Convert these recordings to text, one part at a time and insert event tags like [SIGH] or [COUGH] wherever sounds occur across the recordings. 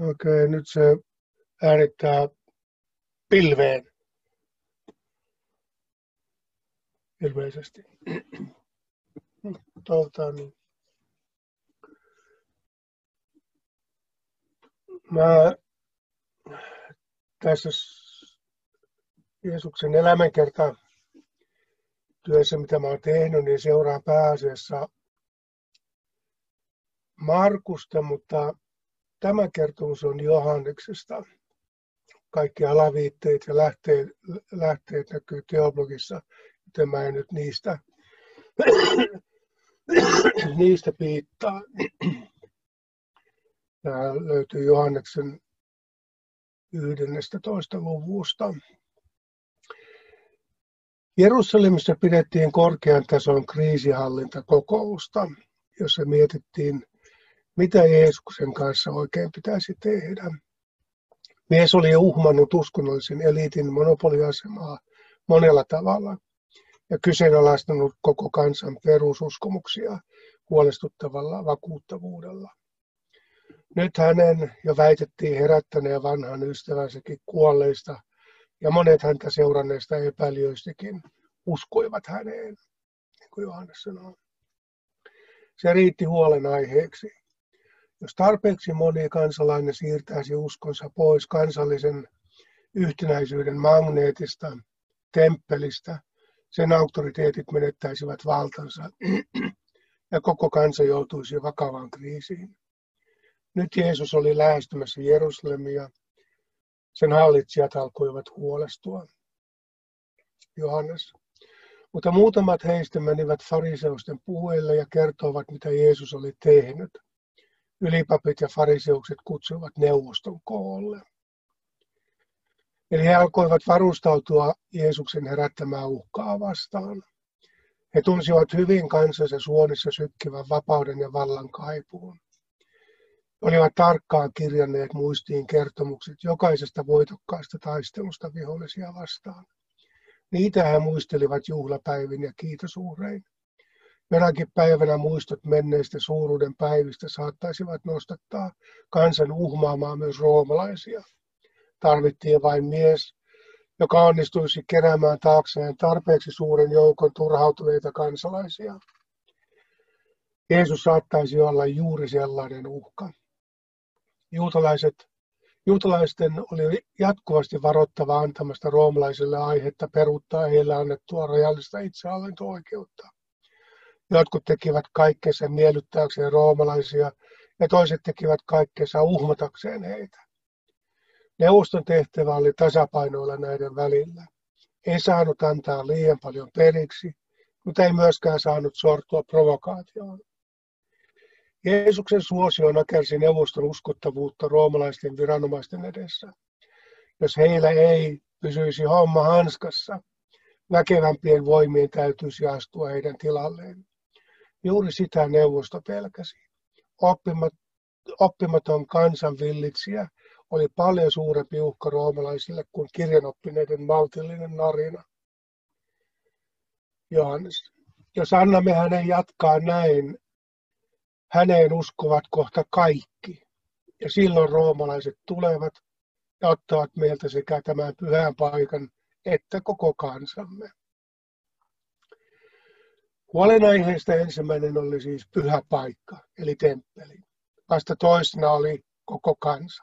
Okei, nyt se äänittää pilveen. Ilmeisesti. Toivotaan niin. Mä tässä Jeesuksen elämänkerta työssä, mitä mä oon tehnyt, niin seuraan pääasiassa Markusta, mutta tämä kertomus on Johanneksesta. Kaikki alaviitteet ja lähteet, lähteet näkyy teologissa, joten mä en nyt niistä, niistä piittaa. Tämä löytyy Johanneksen 11. luvusta. Jerusalemissa pidettiin korkean tason kriisihallintakokousta, jossa mietittiin, mitä Jeesuksen kanssa oikein pitäisi tehdä. Mies oli uhmannut uskonnollisen eliitin monopoliasemaa monella tavalla ja kyseenalaistanut koko kansan perususkomuksia huolestuttavalla vakuuttavuudella. Nyt hänen jo väitettiin herättäneen vanhan ystävänsäkin kuolleista ja monet häntä seuranneista epäilijöistäkin uskoivat häneen, niin kuin Johannes sanoo. Se riitti huolenaiheeksi. Jos tarpeeksi moni kansalainen siirtäisi uskonsa pois kansallisen yhtenäisyyden magneetista, temppelistä, sen auktoriteetit menettäisivät valtansa [CLEARS THROAT] ja koko kansa joutuisi vakavaan kriisiin. Nyt Jeesus oli lähestymässä Jerusalemia. Sen hallitsijat alkoivat huolestua. Johannes. Mutta muutamat heistä menivät fariseusten puheille ja kertoivat, mitä Jeesus oli tehnyt. Ylipapit ja fariseukset kutsuivat neuvoston koolle. Eli he alkoivat varustautua Jeesuksen herättämää uhkaa vastaan. He tunsivat hyvin kansansa suonissa sykkivän vapauden ja vallan kaipuun olivat tarkkaan kirjanneet muistiin kertomukset jokaisesta voitokkaasta taistelusta vihollisia vastaan. Niitä he muistelivat juhlapäivin ja kiitosuhrein. Jonakin päivänä muistot menneistä suuruuden päivistä saattaisivat nostattaa kansan uhmaamaan myös roomalaisia. Tarvittiin vain mies, joka onnistuisi keräämään taakseen tarpeeksi suuren joukon turhautuneita kansalaisia. Jeesus saattaisi olla juuri sellainen uhka juutalaiset, juutalaisten oli jatkuvasti varoittava antamasta roomalaisille aihetta peruuttaa heille annettua rajallista itsehallinto-oikeutta. Jotkut tekivät kaikkensa miellyttääkseen roomalaisia ja toiset tekivät kaikkensa uhmatakseen heitä. Neuvoston tehtävä oli tasapainoilla näiden välillä. Ei saanut antaa liian paljon periksi, mutta ei myöskään saanut sortua provokaatioon. Jeesuksen suosio nakersi neuvoston uskottavuutta roomalaisten viranomaisten edessä. Jos heillä ei pysyisi homma hanskassa, väkevämpien voimien täytyisi astua heidän tilalleen. Juuri sitä neuvosto pelkäsi. Oppimat, oppimaton kansanvillitsijä oli paljon suurempi uhka roomalaisille kuin kirjanoppineiden maltillinen narina. Johannes, jos annamme hänen jatkaa näin, häneen uskovat kohta kaikki. Ja silloin roomalaiset tulevat ja ottavat meiltä sekä tämän pyhän paikan että koko kansamme. Huolenaiheesta ensimmäinen oli siis pyhä paikka, eli temppeli. Vasta toisena oli koko kansa.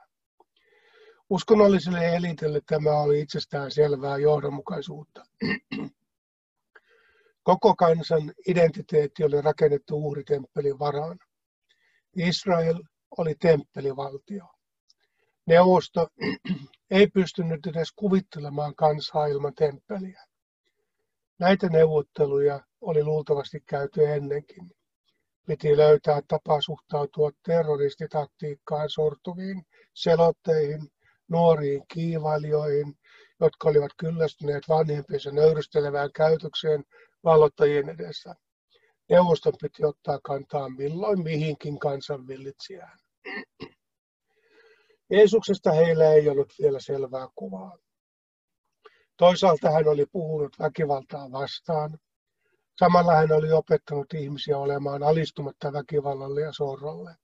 Uskonnolliselle elitelle tämä oli itsestään selvää johdonmukaisuutta. [CLEARS THROAT] Koko kansan identiteetti oli rakennettu uhritemppelin varaan. Israel oli temppelivaltio. Neuvosto [CLEARS THROAT] ei pystynyt edes kuvittelemaan kansaa ilman temppeliä. Näitä neuvotteluja oli luultavasti käyty ennenkin. Piti löytää tapa suhtautua terroristitaktiikkaan sortuviin selotteihin, nuoriin kiivailijoihin, jotka olivat kyllästyneet vanhempiensa nöyrystelevään käytökseen vallottajien edessä. Neuvoston piti ottaa kantaa milloin mihinkin kansanvillitsijään. Jeesuksesta heillä ei ollut vielä selvää kuvaa. Toisaalta hän oli puhunut väkivaltaa vastaan. Samalla hän oli opettanut ihmisiä olemaan alistumatta väkivallalle ja sorrolle.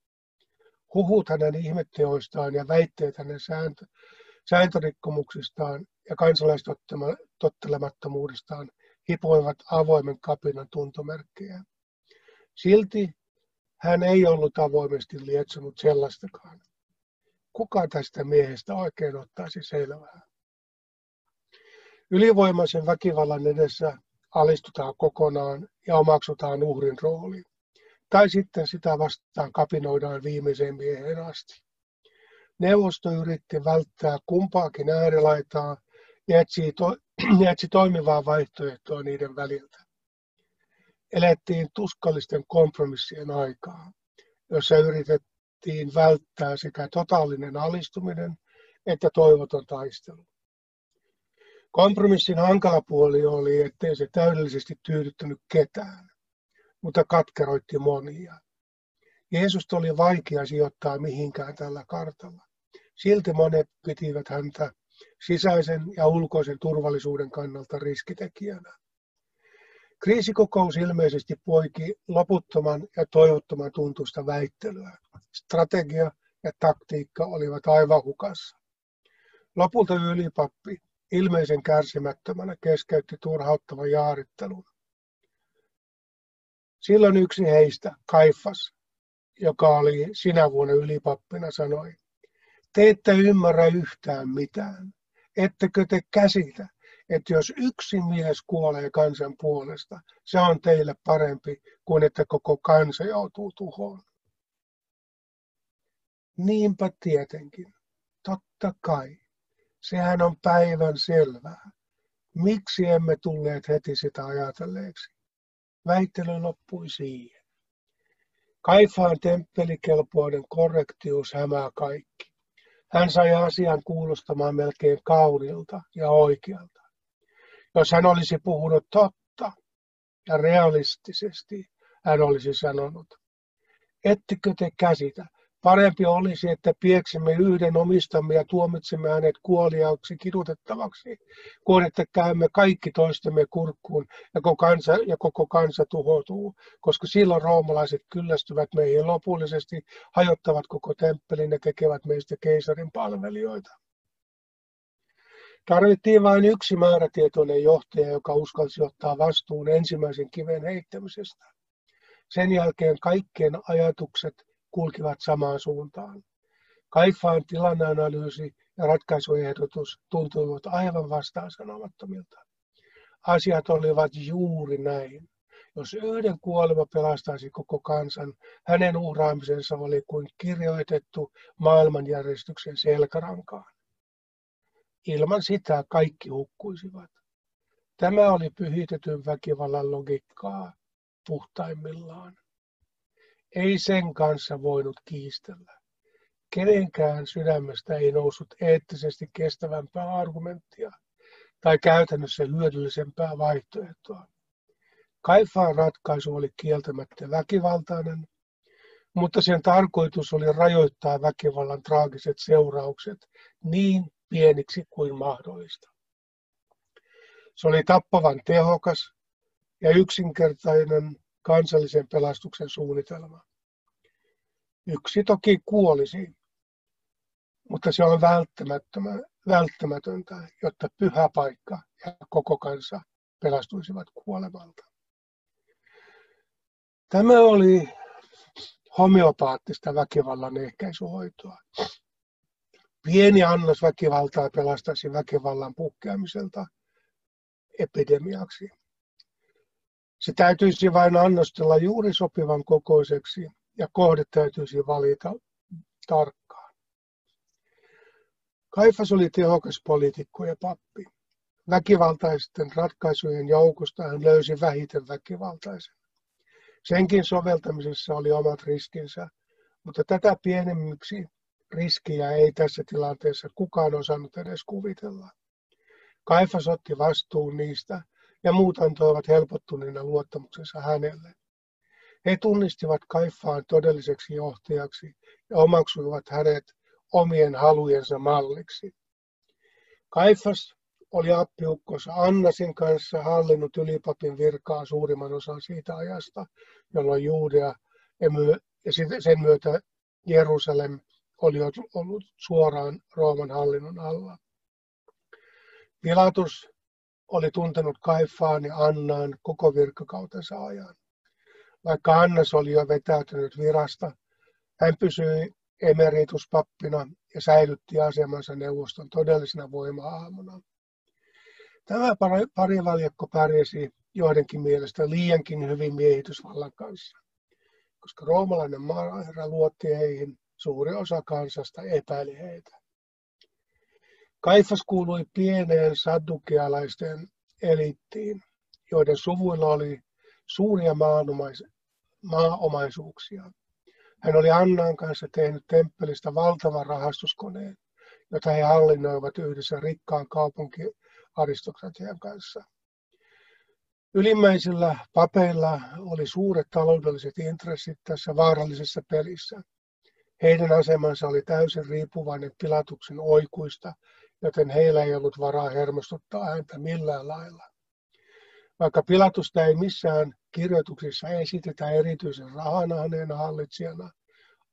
Huhut hänen ihmetteoistaan ja väitteet hänen sääntö, sääntörikkomuksistaan ja kansalaistottelemattomuudestaan hipoivat avoimen kapinan tuntomerkkejä. Silti hän ei ollut avoimesti lietsonut sellaistakaan. Kuka tästä miehestä oikein ottaisi selvää? Ylivoimaisen väkivallan edessä alistutaan kokonaan ja omaksutaan uhrin rooli. Tai sitten sitä vastaan kapinoidaan viimeiseen miehen asti. Neuvosto yritti välttää kumpaakin äärilaitaa ja etsi, to, [CLEARS THROAT] etsi toimivaa vaihtoehtoa niiden väliltä. Elettiin tuskallisten kompromissien aikaa, jossa yritettiin välttää sekä totaalinen alistuminen että toivoton taistelu. Kompromissin hankala puoli oli, ettei se täydellisesti tyydyttänyt ketään, mutta katkeroitti monia. Jeesus oli vaikea sijoittaa mihinkään tällä kartalla. Silti monet pitivät häntä sisäisen ja ulkoisen turvallisuuden kannalta riskitekijänä. Kriisikokous ilmeisesti poiki loputtoman ja toivottoman tuntusta väittelyä. Strategia ja taktiikka olivat aivan hukassa. Lopulta ylipappi ilmeisen kärsimättömänä keskeytti turhauttavan jaarittelun. Silloin yksi heistä, Kaifas, joka oli sinä vuonna ylipappina, sanoi, te ette ymmärrä yhtään mitään. Ettekö te käsitä, että jos yksi mies kuolee kansan puolesta, se on teille parempi kuin että koko kansa joutuu tuhoon. Niinpä tietenkin, totta kai. Sehän on päivän selvää. Miksi emme tulleet heti sitä ajatelleeksi? Väittely loppui siihen. Kaifaan temppelikelpoinen korrektius hämää kaikki. Hän sai asian kuulostamaan melkein kaunilta ja oikealta. Jos hän olisi puhunut totta ja realistisesti, hän olisi sanonut, ettekö te käsitä, Parempi olisi, että pieksimme yhden omistamme ja tuomitsemme hänet kuoliaaksi kidutettavaksi, kuin että käymme kaikki toistemme kurkkuun ja koko kansa, ja koko kansa tuhoutuu, koska silloin roomalaiset kyllästyvät meihin lopullisesti, hajottavat koko temppelin ja tekevät meistä keisarin palvelijoita. Tarvittiin vain yksi määrätietoinen johtaja, joka uskalsi ottaa vastuun ensimmäisen kiven heittämisestä. Sen jälkeen kaikkien ajatukset kulkivat samaan suuntaan. Kaifaan tilanneanalyysi ja ratkaisuehdotus tuntuivat aivan vastaan sanomattomilta. Asiat olivat juuri näin. Jos yhden kuolema pelastaisi koko kansan, hänen uhraamisensa oli kuin kirjoitettu maailmanjärjestyksen selkärankaan. Ilman sitä kaikki hukkuisivat. Tämä oli pyhitetyn väkivallan logiikkaa puhtaimmillaan. Ei sen kanssa voinut kiistellä. Kenenkään sydämestä ei noussut eettisesti kestävämpää argumenttia tai käytännössä hyödyllisempää vaihtoehtoa. Kaifaan ratkaisu oli kieltämättä väkivaltainen, mutta sen tarkoitus oli rajoittaa väkivallan traagiset seuraukset niin pieniksi kuin mahdollista. Se oli tappavan tehokas ja yksinkertainen kansallisen pelastuksen suunnitelma. Yksi toki kuolisi, mutta se on välttämätöntä, jotta pyhä paikka ja koko kansa pelastuisivat kuolemalta. Tämä oli homeopaattista väkivallan ehkäisyhoitoa. Pieni annos väkivaltaa pelastaisi väkivallan puhkeamiselta epidemiaksi. Se täytyisi vain annostella juuri sopivan kokoiseksi ja kohde täytyisi valita tarkkaan. Kaifas oli tehokas poliitikko ja pappi. Väkivaltaisten ratkaisujen joukosta hän löysi vähiten väkivaltaisen. Senkin soveltamisessa oli omat riskinsä, mutta tätä pienemmiksi riskiä ei tässä tilanteessa kukaan osannut edes kuvitella. Kaifas otti vastuun niistä ja muut antoivat helpottuneena luottamuksensa hänelle. He tunnistivat Kaifaan todelliseksi johtajaksi ja omaksuivat hänet omien halujensa malliksi. Kaifas oli appiukkonsa Annasin kanssa hallinnut ylipapin virkaa suurimman osan siitä ajasta, jolloin Juudea ja sen myötä Jerusalem oli ollut suoraan Rooman hallinnon alla. Pilatus oli tuntenut Kaifaan ja Annaan koko virkakautensa ajan. Vaikka Annas oli jo vetäytynyt virasta, hän pysyi emerituspappina ja säilytti asemansa neuvoston todellisena voima-aamuna. Tämä parivaljakko pärjäsi joidenkin mielestä liiankin hyvin miehitysvallan kanssa, koska roomalainen maaherra luotti heihin, suuri osa kansasta epäili heitä. Kaifas kuului pieneen saddukealaisten elittiin, joiden suvuilla oli suuria maaomaisuuksia. Hän oli Annan kanssa tehnyt temppelistä valtavan rahastuskoneen, jota he hallinnoivat yhdessä rikkaan kaupunkiaristokratian kanssa. Ylimmäisillä papeilla oli suuret taloudelliset intressit tässä vaarallisessa pelissä. Heidän asemansa oli täysin riippuvainen pilatuksen oikuista, joten heillä ei ollut varaa hermostuttaa häntä millään lailla. Vaikka Pilatusta ei missään kirjoituksissa esitetä erityisen rahanahneen hallitsijana,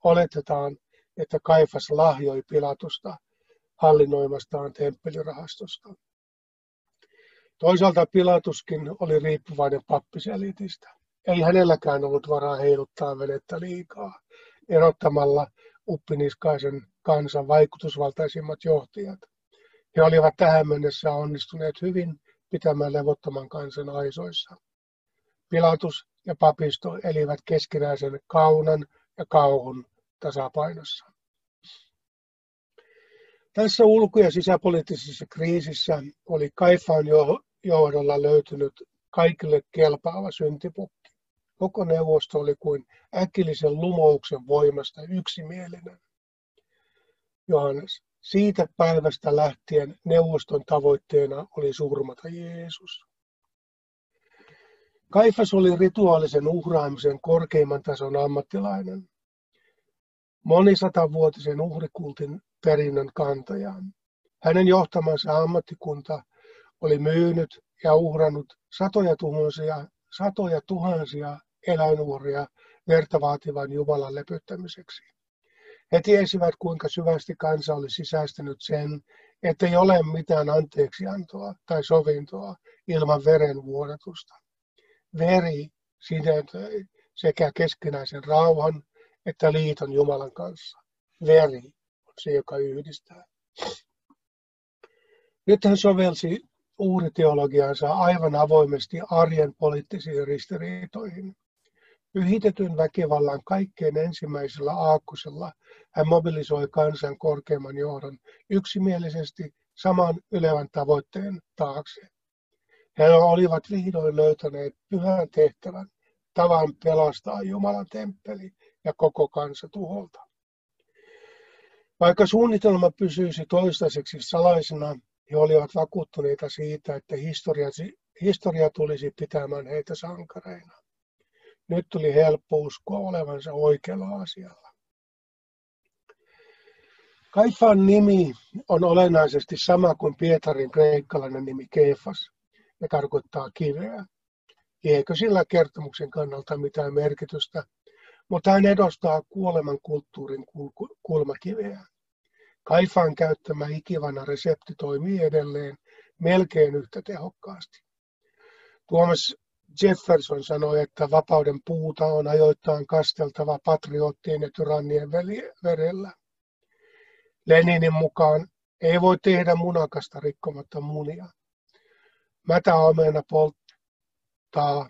oletetaan, että Kaifas lahjoi Pilatusta hallinnoimastaan temppelirahastosta. Toisaalta Pilatuskin oli riippuvainen pappiselitistä. Ei hänelläkään ollut varaa heiluttaa venettä liikaa, erottamalla uppiniskaisen kansan vaikutusvaltaisimmat johtajat. He olivat tähän mennessä onnistuneet hyvin pitämään levottoman kansan aisoissa. Pilatus ja papisto elivät keskinäisen kaunan ja kauhun tasapainossa. Tässä ulko- ja sisäpoliittisessa kriisissä oli Kaifaan johdolla löytynyt kaikille kelpaava syntipukki. Koko neuvosto oli kuin äkillisen lumouksen voimasta yksimielinen. Johannes, siitä päivästä lähtien neuvoston tavoitteena oli surmata Jeesus. Kaifas oli rituaalisen uhraamisen korkeimman tason ammattilainen, monisatavuotisen uhrikultin perinnön kantaja. Hänen johtamansa ammattikunta oli myynyt ja uhrannut satoja tuhansia, satoja tuhansia eläinuhria verta vaativan Jumalan lepyttämiseksi. He tiesivät, kuinka syvästi kansa oli sisäistänyt sen, ettei ole mitään anteeksiantoa tai sovintoa ilman veren vuodatusta. Veri sinetöi sekä keskinäisen rauhan että liiton Jumalan kanssa. Veri on se, joka yhdistää. Nyt hän sovelsi uhriteologiansa aivan avoimesti arjen poliittisiin ristiriitoihin. Pyhitetyn väkivallan kaikkein ensimmäisellä aakkosella hän mobilisoi kansan korkeimman johdon yksimielisesti saman ylevän tavoitteen taakse. He olivat vihdoin löytäneet pyhän tehtävän, tavan pelastaa Jumalan temppeli ja koko kansa tuholta. Vaikka suunnitelma pysyisi toistaiseksi salaisena, he olivat vakuuttuneita siitä, että historia, historia tulisi pitämään heitä sankareina. Nyt tuli helppo uskoa olevansa oikealla asialla. Kaifan nimi on olennaisesti sama kuin Pietarin kreikkalainen nimi Kefas ja tarkoittaa kiveä. Eikö sillä kertomuksen kannalta mitään merkitystä, mutta hän edustaa kuoleman kulttuurin kulmakiveä. Kaifan käyttämä ikivana resepti toimii edelleen melkein yhtä tehokkaasti. Tuomas Jefferson sanoi, että vapauden puuta on ajoittain kasteltava patriottien ja tyrannien verellä. Leninin mukaan ei voi tehdä munakasta rikkomatta munia. Mätäomena polttaa,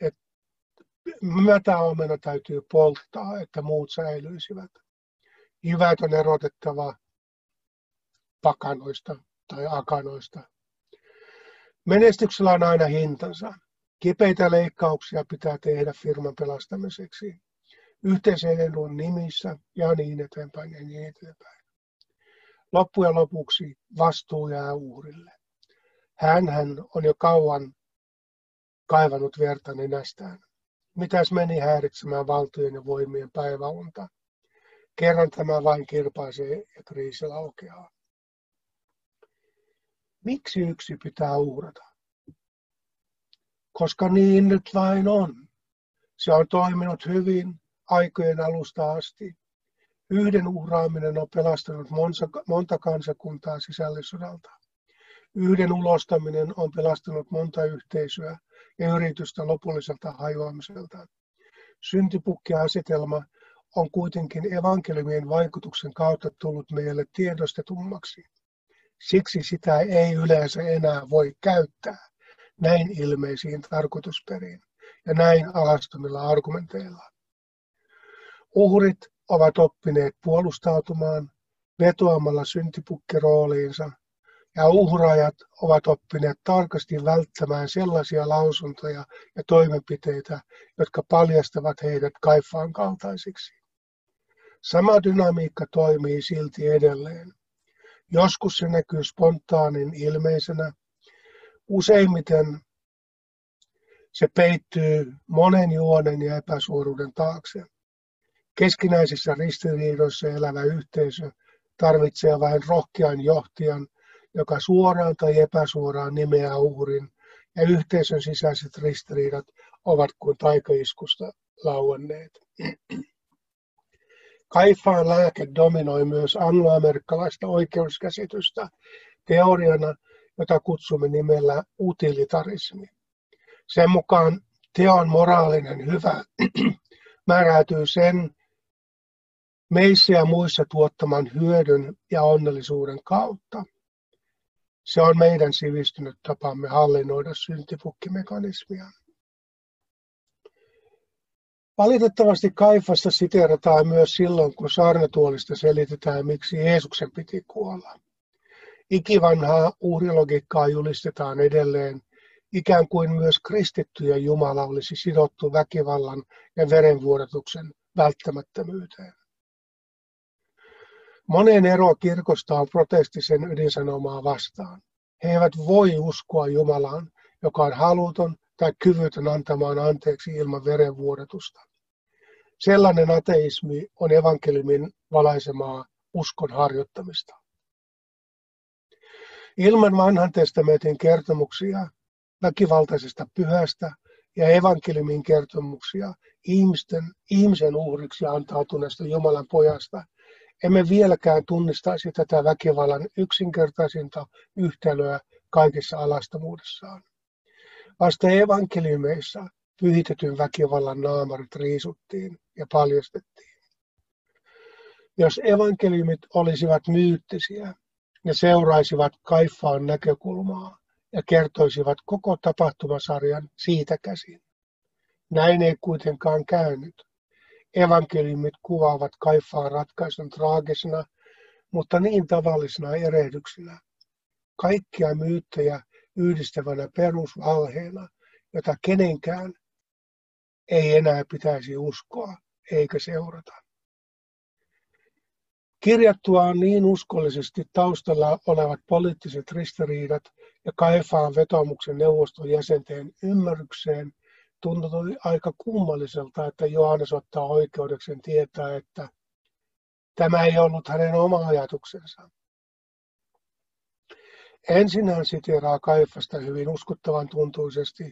et, mätäomena täytyy polttaa, että muut säilyisivät. Jyvät on erotettava pakanoista tai akanoista. Menestyksellä on aina hintansa. Kipeitä leikkauksia pitää tehdä firman pelastamiseksi, yhteisen edun nimissä ja niin eteenpäin ja niin eteenpäin. Loppujen lopuksi vastuu jää uhrille. Hän on jo kauan kaivannut verta nenästään. Mitäs meni häiritsemään valtojen ja voimien päiväunta? Kerran tämä vain kirpaisee ja kriisi laukeaa. Miksi yksi pitää uhrata? Koska niin nyt vain on. Se on toiminut hyvin aikojen alusta asti. Yhden uhraaminen on pelastanut monta, kansakuntaa sisällissodalta. Yhden ulostaminen on pelastanut monta yhteisöä ja yritystä lopulliselta hajoamiselta. Syntipukkiasetelma on kuitenkin evankeliumien vaikutuksen kautta tullut meille tiedostetummaksi. Siksi sitä ei yleensä enää voi käyttää näin ilmeisiin tarkoitusperiin ja näin alastomilla argumenteilla. Uhrit ovat oppineet puolustautumaan vetoamalla syntipukkirooliinsa ja uhraajat ovat oppineet tarkasti välttämään sellaisia lausuntoja ja toimenpiteitä, jotka paljastavat heidät kaifaan kaltaisiksi. Sama dynamiikka toimii silti edelleen. Joskus se näkyy spontaanin ilmeisenä, useimmiten se peittyy monen juonen ja epäsuoruuden taakse. Keskinäisissä ristiriidoissa elävä yhteisö tarvitsee vain rohkean johtajan, joka suoraan tai epäsuoraan nimeää uhrin, ja yhteisön sisäiset ristiriidat ovat kuin taikaiskusta lauanneet. [CLEARS THROAT] Kaifaan lääke dominoi myös angloamerikkalaista oikeuskäsitystä teoriana, jota kutsumme nimellä utilitarismi. Sen mukaan teon moraalinen hyvä [CLEARS THROAT] määräytyy sen meissä ja muissa tuottaman hyödyn ja onnellisuuden kautta. Se on meidän sivistynyt tapamme hallinnoida syntipukkimekanismia. Valitettavasti Kaifasta siterataan myös silloin, kun saarnatuolista selitetään, miksi Jeesuksen piti kuolla. Ikivanhaa uhrilogiikkaa julistetaan edelleen, ikään kuin myös kristittyjä Jumala olisi sidottu väkivallan ja verenvuodatuksen välttämättömyyteen. Monen ero kirkosta on protestisen ydinsanomaa vastaan. He eivät voi uskoa Jumalaan, joka on haluton tai kyvytön antamaan anteeksi ilman verenvuodatusta. Sellainen ateismi on evankeliumin valaisemaa uskon harjoittamista. Ilman vanhan testamentin kertomuksia väkivaltaisesta pyhästä ja evankeliumin kertomuksia ihmisten, ihmisen uhriksi antautuneesta Jumalan pojasta emme vieläkään tunnistaisi tätä väkivallan yksinkertaisinta yhtälöä kaikessa alastomuudessaan. Vasta evankeliumeissa pyhitetyn väkivallan naamarit riisuttiin ja paljastettiin. Jos evankeliumit olisivat myyttisiä, ne seuraisivat Kaifaan näkökulmaa ja kertoisivat koko tapahtumasarjan siitä käsin. Näin ei kuitenkaan käynyt. Evankeliumit kuvaavat Kaifaan ratkaisun traagisena, mutta niin tavallisena erehdyksenä. Kaikkia myyttejä yhdistävänä perusvalheena, jota kenenkään ei enää pitäisi uskoa eikä seurata. Kirjattua on niin uskollisesti taustalla olevat poliittiset ristiriidat ja Kaifaan vetomuksen neuvoston jäsenten ymmärrykseen tuntui aika kummalliselta, että Johannes ottaa oikeudeksen tietää, että tämä ei ollut hänen oma ajatuksensa. Ensin hän siteraa Kaifasta hyvin uskottavan tuntuisesti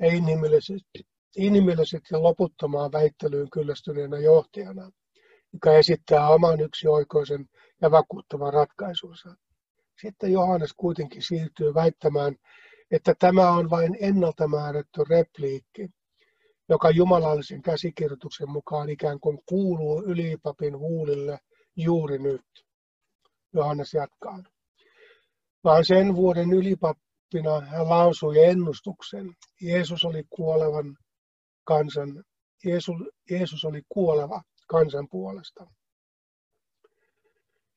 ja inhimillisesti, inhimillisesti ja loputtomaan väittelyyn kyllästyneenä johtajana joka esittää oman yksioikoisen ja vakuuttavan ratkaisunsa. Sitten Johannes kuitenkin siirtyy väittämään, että tämä on vain ennalta määrätty repliikki, joka jumalallisen käsikirjoituksen mukaan ikään kuin kuuluu ylipapin huulille juuri nyt. Johannes jatkaa. Vaan sen vuoden ylipappina hän lausui ennustuksen. Jeesus oli kuolevan kansan, Jeesus, Jeesus oli kuoleva kansan puolesta.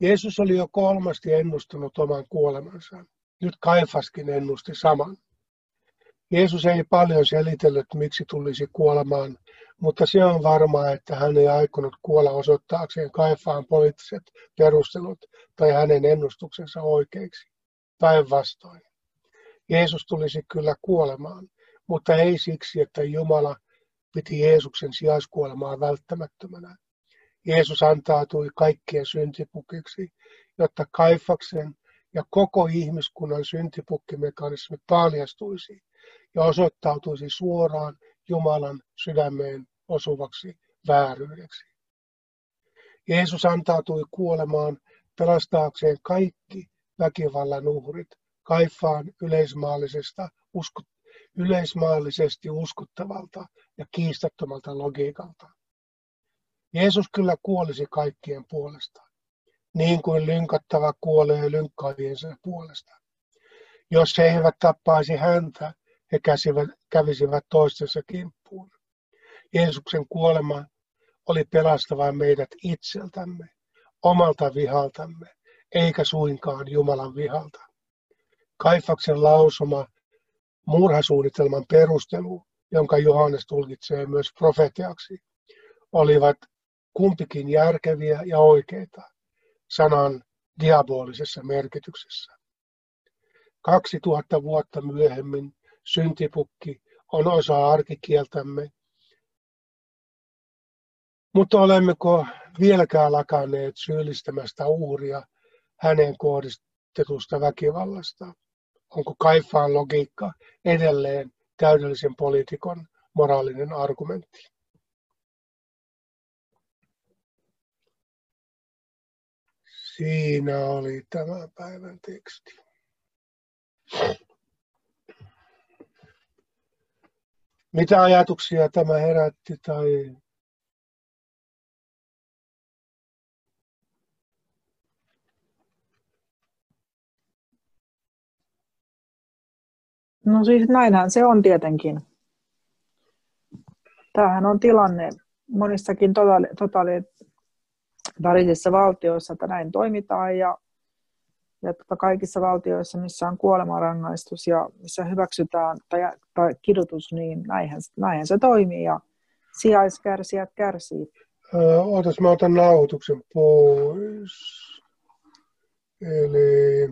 Jeesus oli jo kolmasti ennustanut oman kuolemansa. Nyt Kaifaskin ennusti saman. Jeesus ei paljon selitellyt, miksi tulisi kuolemaan, mutta se on varmaa, että hän ei aikonut kuolla osoittaakseen Kaifaan poliittiset perustelut tai hänen ennustuksensa oikeiksi. Päinvastoin. Jeesus tulisi kyllä kuolemaan, mutta ei siksi, että Jumala piti Jeesuksen sijaiskuolemaa välttämättömänä. Jeesus antautui kaikkien syntipukiksi, jotta Kaifaksen ja koko ihmiskunnan syntipukkimekanismi paljastuisi ja osoittautuisi suoraan Jumalan sydämeen osuvaksi vääryydeksi. Jeesus antautui kuolemaan pelastaakseen kaikki väkivallan uhrit Kaifaan yleismaallisesta, usko, yleismaallisesti uskottavalta ja kiistattomalta logiikalta. Jeesus kyllä kuolisi kaikkien puolesta, niin kuin lynkattava kuolee lynkkaajiensa puolesta. Jos he eivät tappaisi häntä, he käsivät, kävisivät toistensa kimppuun. Jeesuksen kuolema oli pelastava meidät itseltämme, omalta vihaltamme, eikä suinkaan Jumalan vihalta. Kaifaksen lausuma murhasuunnitelman perustelu, jonka Johannes tulkitsee myös profetiaksi, olivat kumpikin järkeviä ja oikeita sanan diabolisessa merkityksessä. 2000 vuotta myöhemmin syntipukki on osa arkikieltämme, mutta olemmeko vieläkään lakanneet syyllistämästä uhria hänen kohdistetusta väkivallasta? Onko Kaifaan logiikka edelleen täydellisen poliitikon moraalinen argumentti? Siinä oli tämän päivän teksti. Mitä ajatuksia tämä herätti tai No siis näinhän se on tietenkin. Tämähän on tilanne monissakin totalitarisissa valtioissa, että näin toimitaan ja, ja tota kaikissa valtioissa, missä on kuolemanrangaistus ja missä hyväksytään tai, tai kidutus, niin näinhän, näinhän se toimii ja sijaiskärsijät kärsii. Ootas, mä otan nauhoituksen pois. Eli